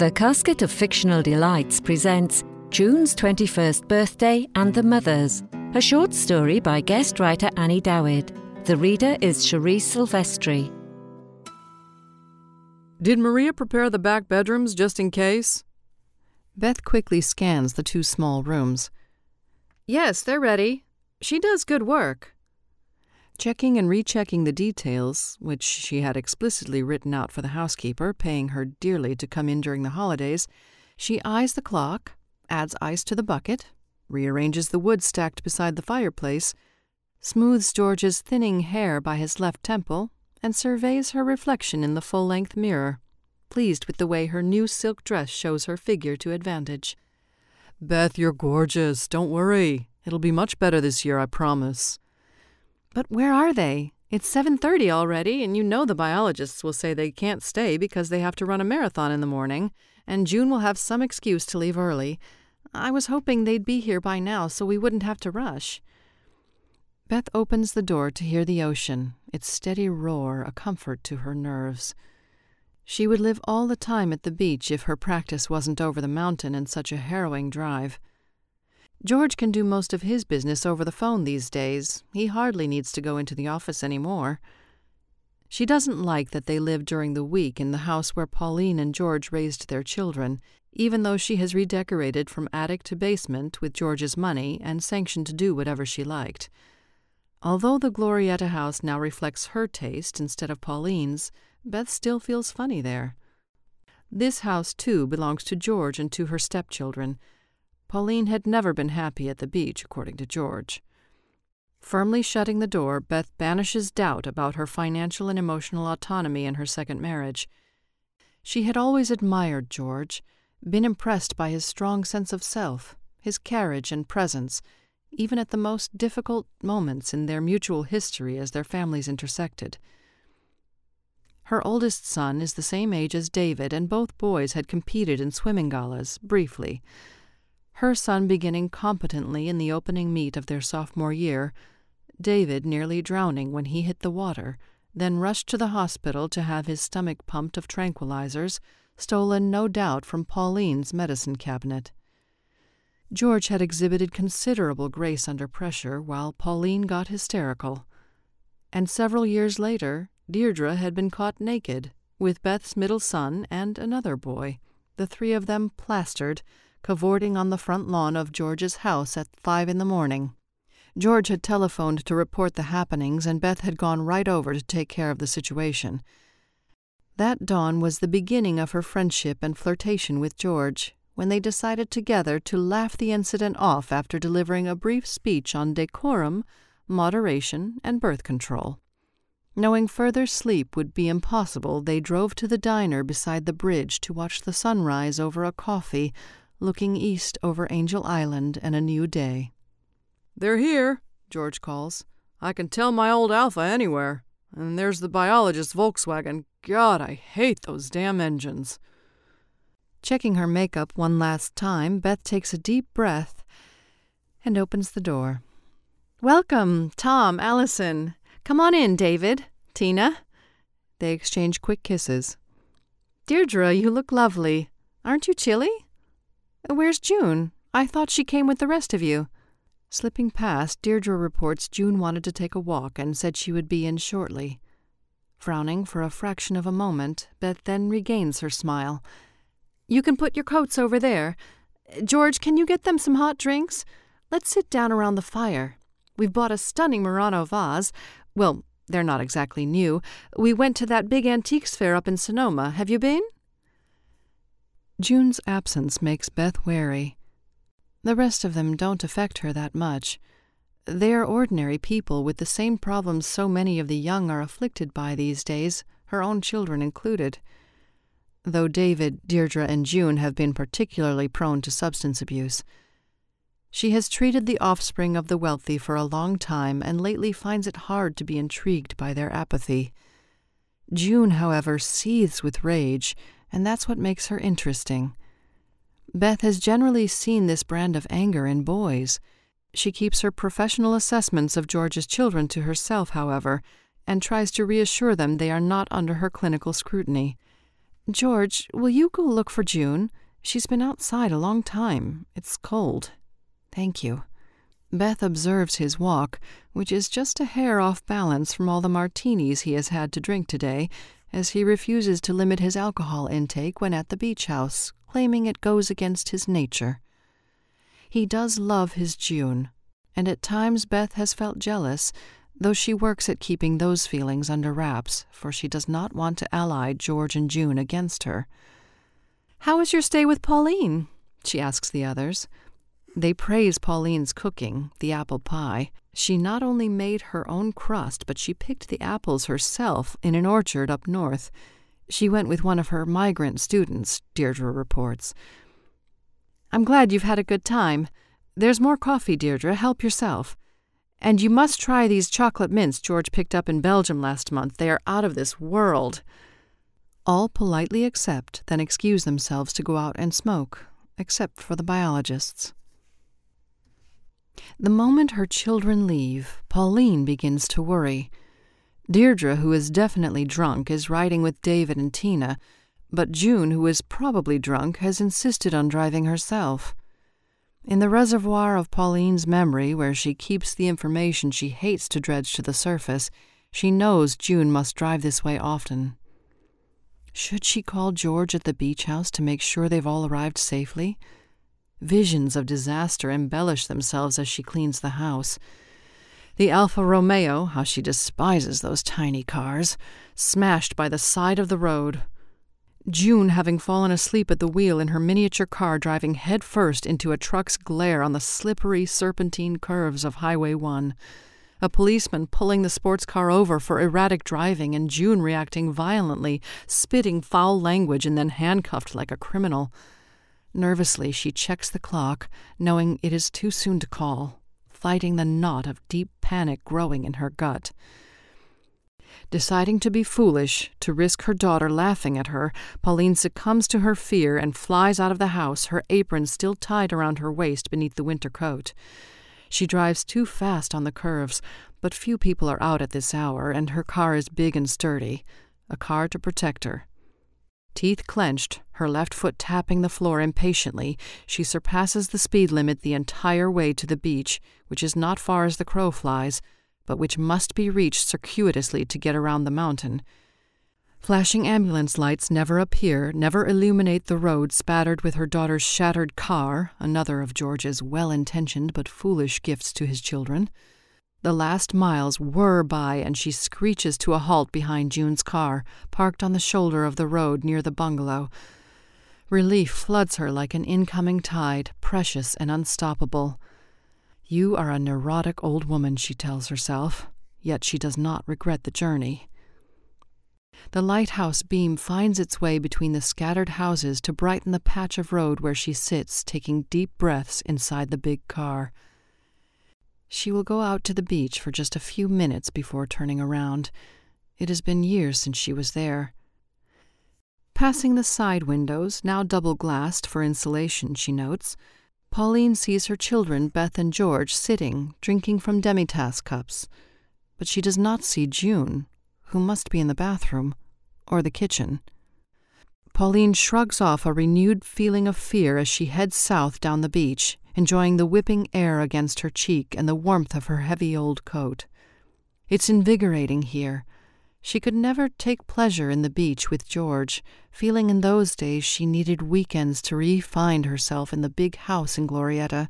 The Casket of Fictional Delights presents June's 21st Birthday and the Mothers, a short story by guest writer Annie Dawid. The reader is Cherise Silvestri. Did Maria prepare the back bedrooms just in case? Beth quickly scans the two small rooms. Yes, they're ready. She does good work. Checking and rechecking the details, which she had explicitly written out for the housekeeper, paying her dearly to come in during the holidays, she eyes the clock, adds ice to the bucket, rearranges the wood stacked beside the fireplace, smooths George's thinning hair by his left temple, and surveys her reflection in the full length mirror, pleased with the way her new silk dress shows her figure to advantage. Beth, you're gorgeous. Don't worry. It'll be much better this year, I promise. But where are they? It's 7:30 already, and you know the biologists will say they can't stay because they have to run a marathon in the morning, and June will have some excuse to leave early. I was hoping they'd be here by now so we wouldn't have to rush. Beth opens the door to hear the ocean, its steady roar a comfort to her nerves. She would live all the time at the beach if her practice wasn't over the mountain and such a harrowing drive. George can do most of his business over the phone these days. He hardly needs to go into the office any more. She doesn't like that they live during the week in the house where Pauline and George raised their children, even though she has redecorated from attic to basement with George's money and sanctioned to do whatever she liked. Although the Glorietta house now reflects her taste instead of Pauline's, Beth still feels funny there. This house, too, belongs to George and to her stepchildren. Pauline had never been happy at the beach, according to George. Firmly shutting the door, Beth banishes doubt about her financial and emotional autonomy in her second marriage. She had always admired George, been impressed by his strong sense of self, his carriage and presence, even at the most difficult moments in their mutual history as their families intersected. Her oldest son is the same age as David, and both boys had competed in swimming galas, briefly her son beginning competently in the opening meet of their sophomore year, David nearly drowning when he hit the water, then rushed to the hospital to have his stomach pumped of tranquilizers, stolen no doubt from Pauline's medicine cabinet. George had exhibited considerable grace under pressure while Pauline got hysterical. And several years later, Deirdre had been caught naked, with Beth's middle son and another boy, the three of them plastered, cavorting on the front lawn of George's house at five in the morning. George had telephoned to report the happenings, and Beth had gone right over to take care of the situation. That dawn was the beginning of her friendship and flirtation with George, when they decided together to laugh the incident off after delivering a brief speech on decorum, moderation, and birth control. Knowing further sleep would be impossible, they drove to the diner beside the bridge to watch the sunrise over a coffee looking east over Angel Island and a new day. They're here, George calls. I can tell my old Alfa anywhere. And there's the biologist Volkswagen. God, I hate those damn engines. Checking her makeup one last time, Beth takes a deep breath and opens the door. Welcome, Tom, Allison. Come on in, David. Tina. They exchange quick kisses. Deirdre, you look lovely. Aren't you chilly? Where's June? I thought she came with the rest of you. Slipping past, Deirdre reports June wanted to take a walk and said she would be in shortly. Frowning for a fraction of a moment, Beth then regains her smile. You can put your coats over there. George, can you get them some hot drinks? Let's sit down around the fire. We've bought a stunning Murano vase. Well, they're not exactly new. We went to that big antiques fair up in Sonoma. Have you been? June's absence makes Beth wary. The rest of them don't affect her that much. They are ordinary people with the same problems so many of the young are afflicted by these days, her own children included. Though David, Deirdre, and June have been particularly prone to substance abuse. She has treated the offspring of the wealthy for a long time and lately finds it hard to be intrigued by their apathy. June, however, seethes with rage and that's what makes her interesting. Beth has generally seen this brand of anger in boys. She keeps her professional assessments of George's children to herself, however, and tries to reassure them they are not under her clinical scrutiny. George, will you go look for June? She's been outside a long time. It's cold. Thank you. Beth observes his walk, which is just a hair off balance from all the martinis he has had to drink today, as he refuses to limit his alcohol intake when at the beach house, claiming it goes against his nature. He does love his June, and at times Beth has felt jealous, though she works at keeping those feelings under wraps, for she does not want to ally George and June against her. How was your stay with Pauline? she asks the others. They praise Pauline's cooking, the apple pie. She not only made her own crust, but she picked the apples herself in an orchard up north. She went with one of her migrant students, Deirdre reports. I'm glad you've had a good time. There's more coffee, Deirdre. Help yourself. And you must try these chocolate mints George picked up in Belgium last month. They are out of this world. All politely accept, then excuse themselves to go out and smoke, except for the biologists. The moment her children leave, Pauline begins to worry. Deirdre, who is definitely drunk, is riding with David and Tina, but June, who is probably drunk, has insisted on driving herself. In the reservoir of Pauline's memory, where she keeps the information she hates to dredge to the surface, she knows June must drive this way often. Should she call George at the beach house to make sure they've all arrived safely? Visions of disaster embellish themselves as she cleans the house. The Alfa Romeo, how she despises those tiny cars, smashed by the side of the road. June having fallen asleep at the wheel in her miniature car driving head first into a truck's glare on the slippery serpentine curves of Highway 1. A policeman pulling the sports car over for erratic driving and June reacting violently, spitting foul language and then handcuffed like a criminal. Nervously, she checks the clock, knowing it is too soon to call, fighting the knot of deep panic growing in her gut. Deciding to be foolish, to risk her daughter laughing at her, Pauline succumbs to her fear and flies out of the house, her apron still tied around her waist beneath the winter coat. She drives too fast on the curves, but few people are out at this hour, and her car is big and sturdy, a car to protect her. Teeth clenched, her left foot tapping the floor impatiently, she surpasses the speed limit the entire way to the beach, which is not far as the crow flies, but which must be reached circuitously to get around the mountain. Flashing ambulance lights never appear, never illuminate the road spattered with her daughter's shattered car, another of George's well intentioned but foolish gifts to his children. The last miles whir by, and she screeches to a halt behind June's car, parked on the shoulder of the road near the bungalow. Relief floods her like an incoming tide, precious and unstoppable. You are a neurotic old woman, she tells herself, yet she does not regret the journey. The lighthouse beam finds its way between the scattered houses to brighten the patch of road where she sits, taking deep breaths inside the big car. She will go out to the beach for just a few minutes before turning around. It has been years since she was there. Passing the side windows, now double glassed for insulation, she notes, Pauline sees her children, Beth and George, sitting, drinking from demitasse cups. But she does not see June, who must be in the bathroom or the kitchen. Pauline shrugs off a renewed feeling of fear as she heads south down the beach enjoying the whipping air against her cheek and the warmth of her heavy old coat. It's invigorating here. She could never take pleasure in the beach with George, feeling in those days she needed weekends to re find herself in the big house in Glorietta,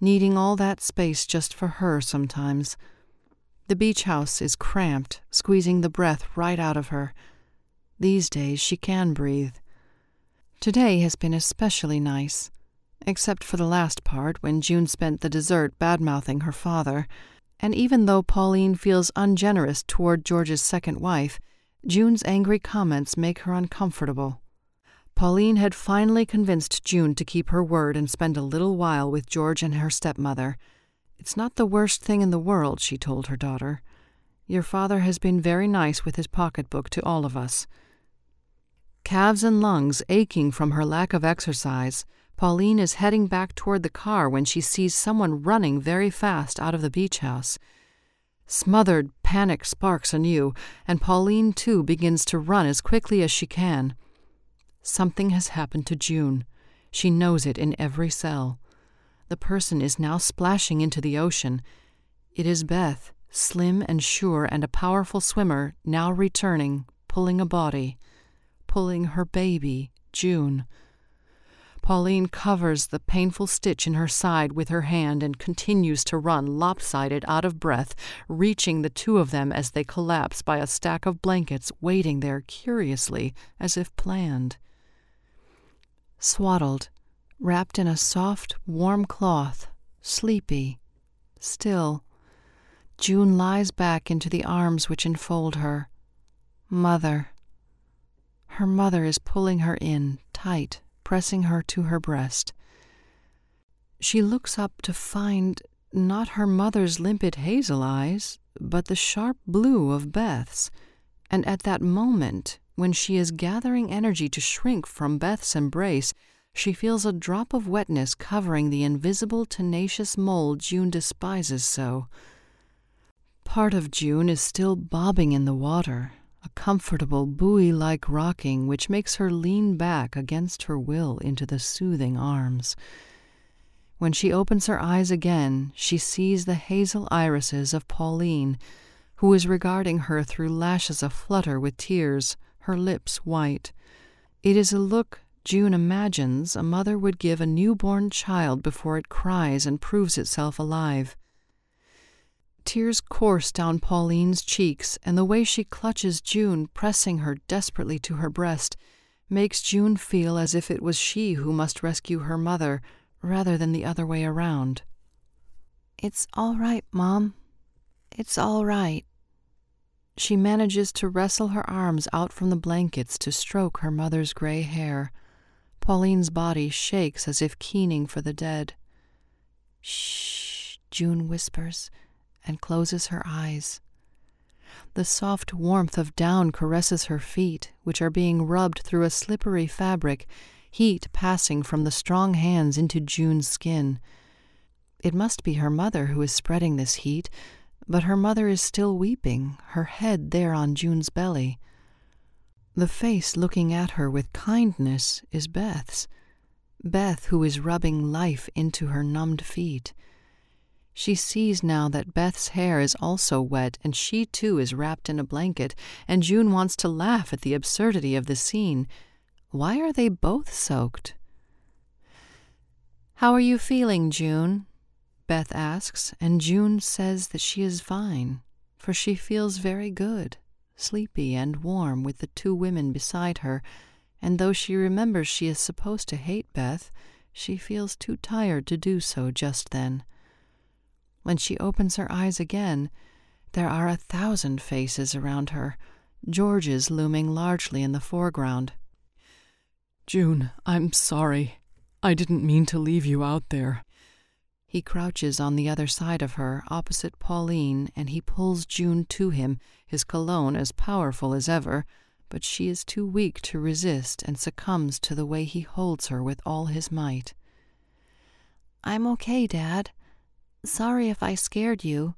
needing all that space just for her sometimes. The beach house is cramped, squeezing the breath right out of her. These days she can breathe. Today has been especially nice except for the last part when June spent the dessert badmouthing her father. And even though Pauline feels ungenerous toward George's second wife, June's angry comments make her uncomfortable. Pauline had finally convinced June to keep her word and spend a little while with George and her stepmother. It's not the worst thing in the world, she told her daughter. Your father has been very nice with his pocketbook to all of us. Calves and lungs aching from her lack of exercise, Pauline is heading back toward the car when she sees someone running very fast out of the beach house. Smothered panic sparks anew, and Pauline too begins to run as quickly as she can. Something has happened to June. She knows it in every cell. The person is now splashing into the ocean. It is Beth, slim and sure and a powerful swimmer, now returning, pulling a body, pulling her baby, June. Pauline covers the painful stitch in her side with her hand and continues to run, lopsided, out of breath, reaching the two of them as they collapse by a stack of blankets waiting there curiously, as if planned. Swaddled, wrapped in a soft, warm cloth, sleepy, still, June lies back into the arms which enfold her. Mother. Her mother is pulling her in, tight, pressing her to her breast. She looks up to find not her mother's limpid hazel eyes, but the sharp blue of Beth's, and at that moment, when she is gathering energy to shrink from Beth's embrace, she feels a drop of wetness covering the invisible, tenacious mole June despises so. Part of June is still bobbing in the water, a comfortable buoy like rocking which makes her lean back against her will into the soothing arms. When she opens her eyes again, she sees the hazel irises of Pauline, who is regarding her through lashes aflutter with tears, her lips white. It is a look June imagines a mother would give a newborn child before it cries and proves itself alive. Tears course down Pauline's cheeks, and the way she clutches June, pressing her desperately to her breast, makes June feel as if it was she who must rescue her mother rather than the other way around. It's all right, Mom. It's all right. She manages to wrestle her arms out from the blankets to stroke her mother's gray hair. Pauline's body shakes as if keening for the dead. Shh, June whispers and closes her eyes. The soft warmth of down caresses her feet, which are being rubbed through a slippery fabric, heat passing from the strong hands into June's skin. It must be her mother who is spreading this heat, but her mother is still weeping, her head there on June's belly. The face looking at her with kindness is Beth's. Beth, who is rubbing life into her numbed feet. She sees now that Beth's hair is also wet, and she too is wrapped in a blanket, and June wants to laugh at the absurdity of the scene. Why are they both soaked? How are you feeling, June? Beth asks, and June says that she is fine, for she feels very good, sleepy and warm with the two women beside her, and though she remembers she is supposed to hate Beth, she feels too tired to do so just then. When she opens her eyes again, there are a thousand faces around her, George's looming largely in the foreground. June, I'm sorry. I didn't mean to leave you out there. He crouches on the other side of her, opposite Pauline, and he pulls June to him, his cologne as powerful as ever, but she is too weak to resist and succumbs to the way he holds her with all his might. I'm okay, Dad. Sorry if I scared you.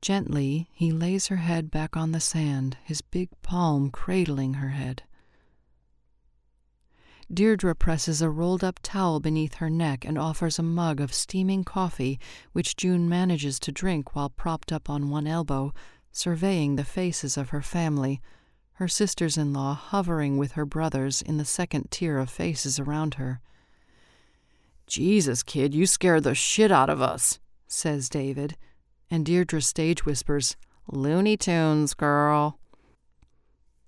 Gently, he lays her head back on the sand, his big palm cradling her head. Deirdre presses a rolled up towel beneath her neck and offers a mug of steaming coffee, which June manages to drink while propped up on one elbow, surveying the faces of her family, her sisters in law hovering with her brothers in the second tier of faces around her. Jesus, kid, you scared the shit out of us, says David, and Deirdre stage whispers, Looney Tunes, girl.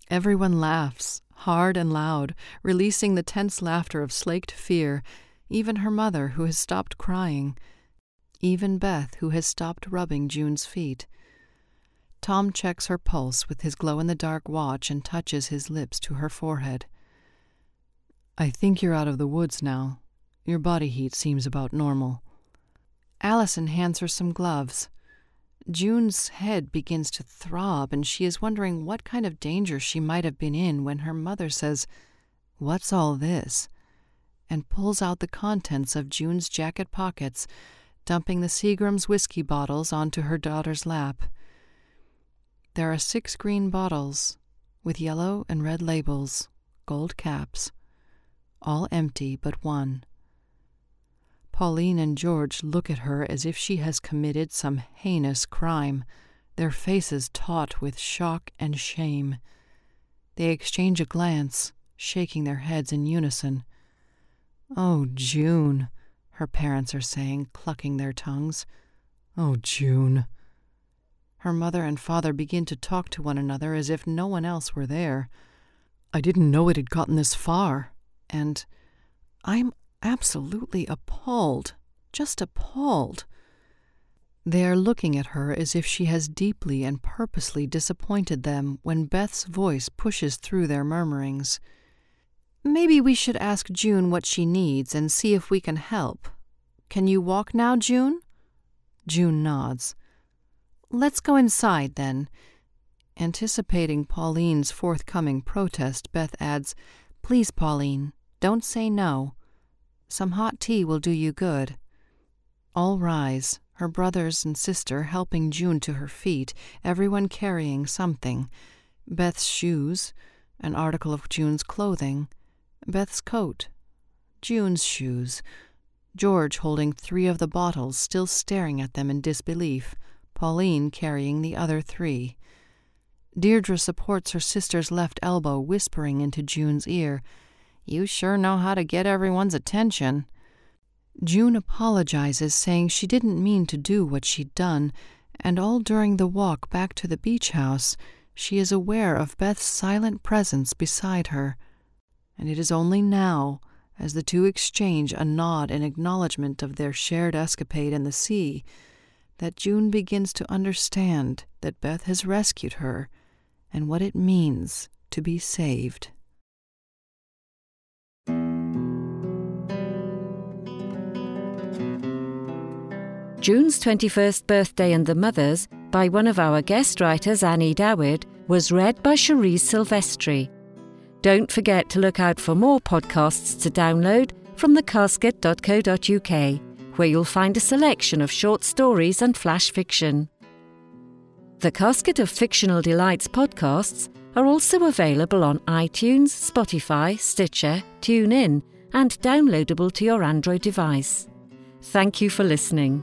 Everyone laughs, hard and loud, releasing the tense laughter of slaked fear, even her mother, who has stopped crying, even Beth, who has stopped rubbing June's feet. Tom checks her pulse with his glow in the dark watch and touches his lips to her forehead. I think you're out of the woods now, your body heat seems about normal. Allison hands her some gloves. June's head begins to throb, and she is wondering what kind of danger she might have been in when her mother says, What's all this? and pulls out the contents of June's jacket pockets, dumping the Seagram's whiskey bottles onto her daughter's lap. There are six green bottles with yellow and red labels, gold caps, all empty but one. Pauline and George look at her as if she has committed some heinous crime, their faces taut with shock and shame. They exchange a glance, shaking their heads in unison. Oh, June, her parents are saying, clucking their tongues. Oh, June. Her mother and father begin to talk to one another as if no one else were there. I didn't know it had gotten this far, and I'm absolutely appalled, just appalled. They are looking at her as if she has deeply and purposely disappointed them when Beth's voice pushes through their murmurings. Maybe we should ask June what she needs and see if we can help. Can you walk now, June? June nods. Let's go inside, then. Anticipating Pauline's forthcoming protest, Beth adds, Please, Pauline, don't say no. Some hot tea will do you good. All rise, her brothers and sister helping June to her feet, everyone carrying something. Beth's shoes, an article of June's clothing, Beth's coat, June's shoes, George holding three of the bottles, still staring at them in disbelief, Pauline carrying the other three. Deirdre supports her sister's left elbow, whispering into June's ear, You sure know how to get everyone's attention. June apologizes, saying she didn't mean to do what she'd done, and all during the walk back to the beach house, she is aware of Beth's silent presence beside her. And it is only now, as the two exchange a nod in acknowledgement of their shared escapade in the sea, that June begins to understand that Beth has rescued her and what it means to be saved. June's 21st Birthday and the Mothers by one of our guest writers, Annie Dawid, was read by Cherise Silvestri. Don't forget to look out for more podcasts to download from thecasket.co.uk, where you'll find a selection of short stories and flash fiction. The Casket of Fictional Delights podcasts are also available on iTunes, Spotify, Stitcher, TuneIn, and downloadable to your Android device. Thank you for listening.